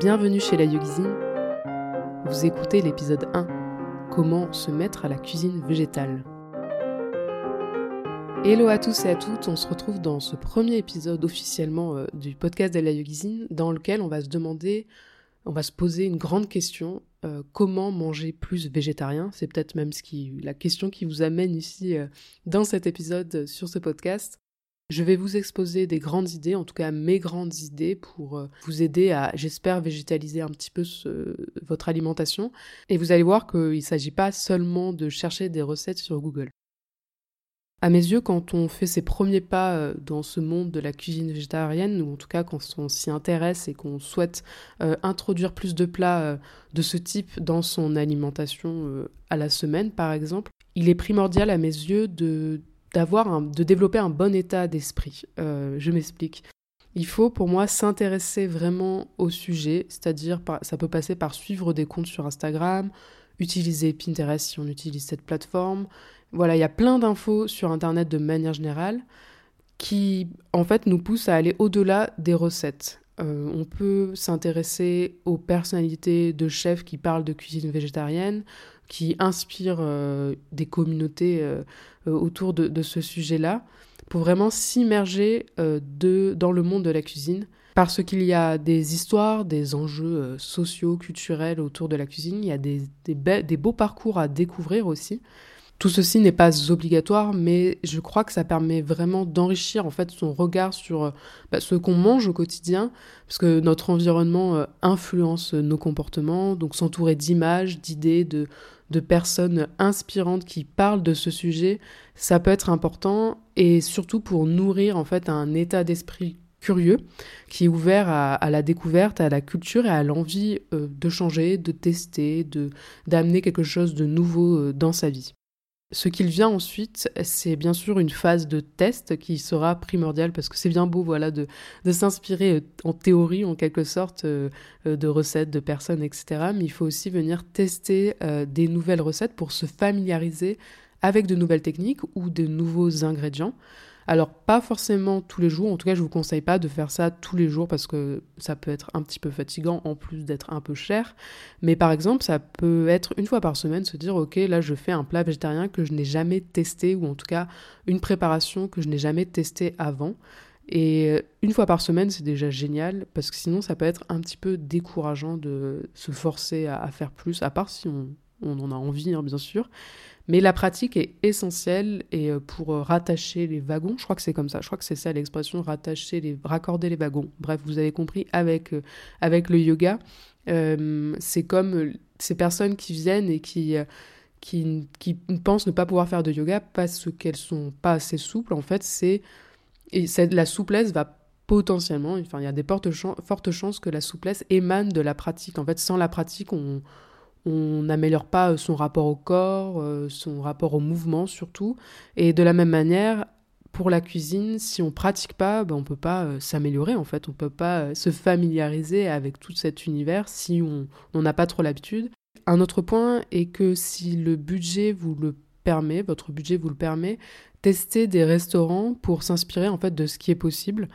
Bienvenue chez la Yogizine. Vous écoutez l'épisode 1 Comment se mettre à la cuisine végétale. Hello à tous et à toutes, on se retrouve dans ce premier épisode officiellement euh, du podcast de la Yogizine dans lequel on va se demander, on va se poser une grande question euh, comment manger plus végétarien? C'est peut-être même la question qui vous amène ici euh, dans cet épisode sur ce podcast. Je vais vous exposer des grandes idées, en tout cas mes grandes idées, pour euh, vous aider à, j'espère, végétaliser un petit peu votre alimentation. Et vous allez voir qu'il ne s'agit pas seulement de chercher des recettes sur Google. À mes yeux, quand on fait ses premiers pas euh, dans ce monde de la cuisine végétarienne, ou en tout cas quand on s'y intéresse et qu'on souhaite euh, introduire plus de plats de ce type dans son alimentation à la semaine, par exemple, il est primordial à mes yeux de d'avoir de développer un bon état d'esprit. Euh, je m'explique. Il faut pour moi s'intéresser vraiment au sujet, c'est-à-dire ça peut passer par suivre des comptes sur Instagram, utiliser Pinterest si on utilise cette plateforme. Voilà, il y a plein d'infos sur Internet de manière générale qui en fait nous poussent à aller au-delà des recettes. Euh, on peut s'intéresser aux personnalités de chefs qui parlent de cuisine végétarienne, qui inspirent euh, des communautés euh, autour de, ce sujet-là pour vraiment s'immerger euh, dans le monde de la cuisine. Parce qu'il y a des histoires, des enjeux euh, sociaux, culturels autour de la cuisine, il y a des, des, beaux parcours à découvrir aussi. Tout ceci n'est pas obligatoire, mais je crois que ça permet vraiment d'enrichir en fait son regard sur bah, ce qu'on mange au quotidien, parce que notre environnement influence nos comportements, donc s'entourer d'images, d'idées, de, de personnes inspirantes qui parlent de ce sujet, ça peut être important et surtout pour nourrir en fait un état d'esprit curieux qui est ouvert à, la découverte, à la culture et à l'envie euh, de changer, de tester, de d'amener quelque chose de nouveau euh, dans sa vie. Ce qu'il vient ensuite, c'est bien sûr une phase de test qui sera primordiale parce que c'est bien beau voilà, de, s'inspirer euh, en théorie en quelque sorte euh, euh, de recettes, de personnes, etc. Mais il faut aussi venir tester des nouvelles recettes pour se familiariser avec de nouvelles techniques ou de nouveaux ingrédients. Alors pas forcément tous les jours, en tout cas je vous conseille pas de faire ça tous les jours parce que ça peut être un petit peu fatigant en plus d'être un peu cher. Mais par exemple ça peut être une fois par semaine se dire ok là je fais un plat végétarien que je n'ai jamais testé ou en tout cas une préparation que je n'ai jamais testée avant. Et euh, une fois par semaine, c'est déjà génial, parce que sinon, ça peut être un petit peu décourageant de se forcer à, faire plus, à part si on, on en a envie, hein, bien sûr. Mais la pratique est essentielle et euh, pour euh, rattacher les wagons, je crois que c'est comme ça, je crois que c'est ça l'expression, rattacher les, raccorder les wagons. Bref, vous avez compris, avec, euh, avec le yoga, c'est comme ces personnes qui viennent et qui, qui, qui, pensent ne pas pouvoir faire de yoga parce qu'elles sont pas assez souples. En fait, c'est et la souplesse va potentiellement, enfin, il y a des fortes chances que la souplesse émane de la pratique. En fait, sans la pratique, on on n'améliore pas euh, son rapport au corps, euh, son rapport au mouvement surtout. Et de la même manière, pour la cuisine, si on pratique pas, ben on peut pas euh, s'améliorer en fait, on peut pas se familiariser avec tout cet univers si on n'a pas trop l'habitude. Un autre point est que si le budget vous le permet, votre budget vous le permet, testez des restaurants pour s'inspirer en fait de ce qui est possible.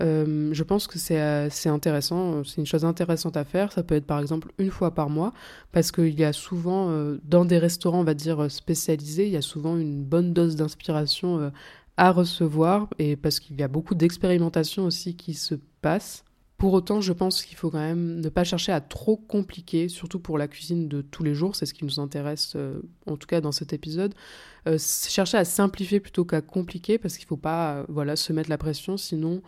Euh, je pense que euh, c'est intéressant, c'est une chose intéressante à faire. Ça peut être par exemple une fois par mois, parce qu'il y a souvent, euh, dans des restaurants, on va dire, spécialisés, il y a souvent une bonne dose d'inspiration à recevoir, et parce qu'il y a beaucoup d'expérimentation aussi qui se passe. Pour autant, je pense qu'il faut quand même ne pas chercher à trop compliquer, surtout pour la cuisine de tous les jours, c'est ce qui nous intéresse en tout cas dans cet épisode. chercher à simplifier plutôt qu'à compliquer, parce qu'il ne faut pas voilà, se mettre la pression, sinon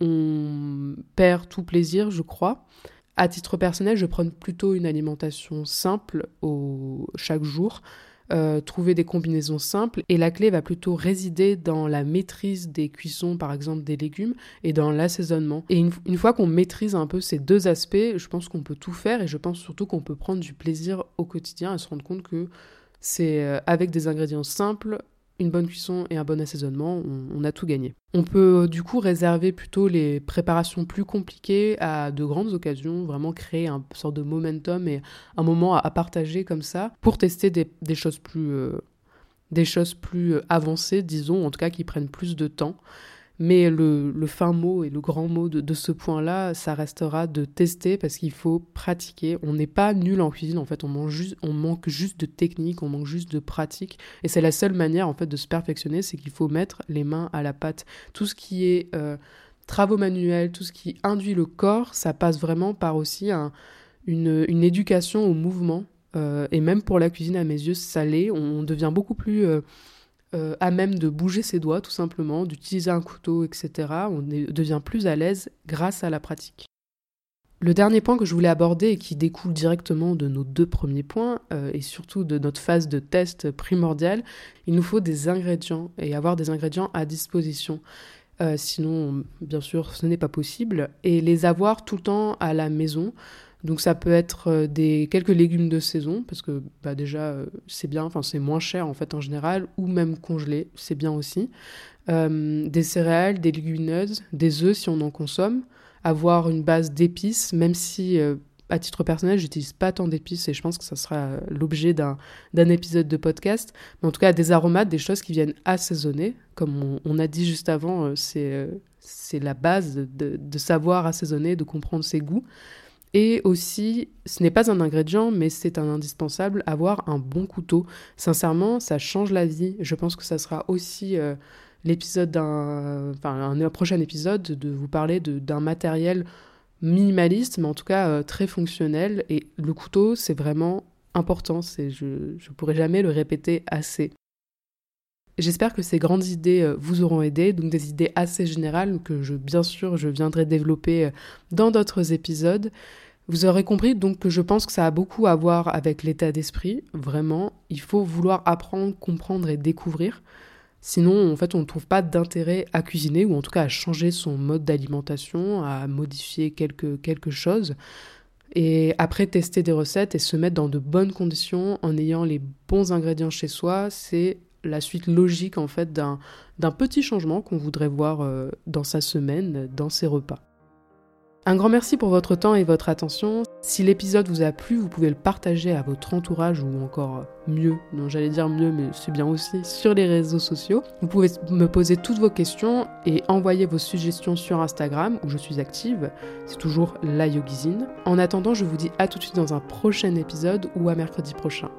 on perd tout plaisir, je crois. À titre personnel, je prends plutôt une alimentation simple au, chaque jour, euh, trouver des combinaisons simples, et la clé va plutôt résider dans la maîtrise des cuissons, par exemple des légumes, et dans l'assaisonnement. Et une, fois qu'on maîtrise un peu ces deux aspects, je pense qu'on peut tout faire, et je pense surtout qu'on peut prendre du plaisir au quotidien et se rendre compte que c'est euh, avec des ingrédients simples, une bonne cuisson et un bon assaisonnement, on, a tout gagné. On peut euh, du coup réserver plutôt les préparations plus compliquées à de grandes occasions, vraiment créer un sorte de momentum et un moment à, partager comme ça pour tester des, choses plus, euh, des choses plus euh, avancées, disons, en tout cas qui prennent plus de temps. Mais le, fin mot et le grand mot de, ce point-là, ça restera de tester parce qu'il faut pratiquer. On n'est pas nul en cuisine, en fait, on manque, juste, on manque juste de technique, on manque juste de pratique. Et c'est la seule manière, en fait, de se perfectionner, c'est qu'il faut mettre les mains à la pâte. Tout ce qui est euh, travaux manuels, tout ce qui induit le corps, ça passe vraiment par aussi une, éducation au mouvement. Euh, et même pour la cuisine, à mes yeux, salée, on devient beaucoup plus... Euh, euh, à même de bouger ses doigts tout simplement, d'utiliser un couteau, etc. On devient plus à l'aise grâce à la pratique. Le dernier point que je voulais aborder et qui découle directement de nos deux premiers points euh, et surtout de notre phase de test primordiale, il nous faut des ingrédients et avoir des ingrédients à disposition. Euh, sinon, bien sûr, ce n'est pas possible. Et les avoir tout le temps à la maison. Donc ça peut être euh, des quelques légumes de saison parce que bah déjà euh, c'est bien, enfin c'est moins cher en fait en général ou même congelé, c'est bien aussi. Euh, des céréales, des légumineuses, des œufs si on en consomme, avoir une base d'épices même si à titre personnel, j'utilise pas tant d'épices et je pense que ça sera l'objet d'un épisode de podcast. Mais en tout cas, des aromates, des choses qui viennent assaisonner. Comme on, a dit juste avant, c'est la base de, de, savoir assaisonner, de comprendre ses goûts. Et aussi, ce n'est pas un ingrédient, mais c'est un indispensable, avoir un bon couteau. Sincèrement, ça change la vie. Je pense que ça sera aussi euh, l'épisode d'un... Enfin, un, prochain épisode de vous parler d'un matériel minimaliste, mais en tout cas euh, très fonctionnel. Et le couteau, c'est vraiment important. Je ne pourrai jamais le répéter assez. J'espère que ces grandes idées euh, vous auront aidé, donc des idées assez générales que je, bien sûr, je viendrai développer euh, dans d'autres épisodes. Vous aurez compris donc que je pense que ça a beaucoup à voir avec l'état d'esprit. Vraiment, il faut vouloir apprendre, comprendre et découvrir. Sinon, en fait, on ne trouve pas d'intérêt à cuisiner ou en tout cas à changer son mode d'alimentation, à modifier quelque, quelque chose. Et après, tester des recettes et se mettre dans de bonnes conditions en ayant les bons ingrédients chez soi, c'est la suite logique en fait d'un petit changement qu'on voudrait voir euh, dans sa semaine, dans ses repas. Un grand merci pour votre temps et votre attention. Si l'épisode vous a plu, vous pouvez le partager à votre entourage ou encore mieux, non j'allais dire mieux mais c'est bien aussi, sur les réseaux sociaux. Vous pouvez me poser toutes vos questions et envoyer vos suggestions sur Instagram où je suis active. C'est toujours la Yogizine. En attendant, je vous dis à tout de suite dans un prochain épisode ou à mercredi prochain.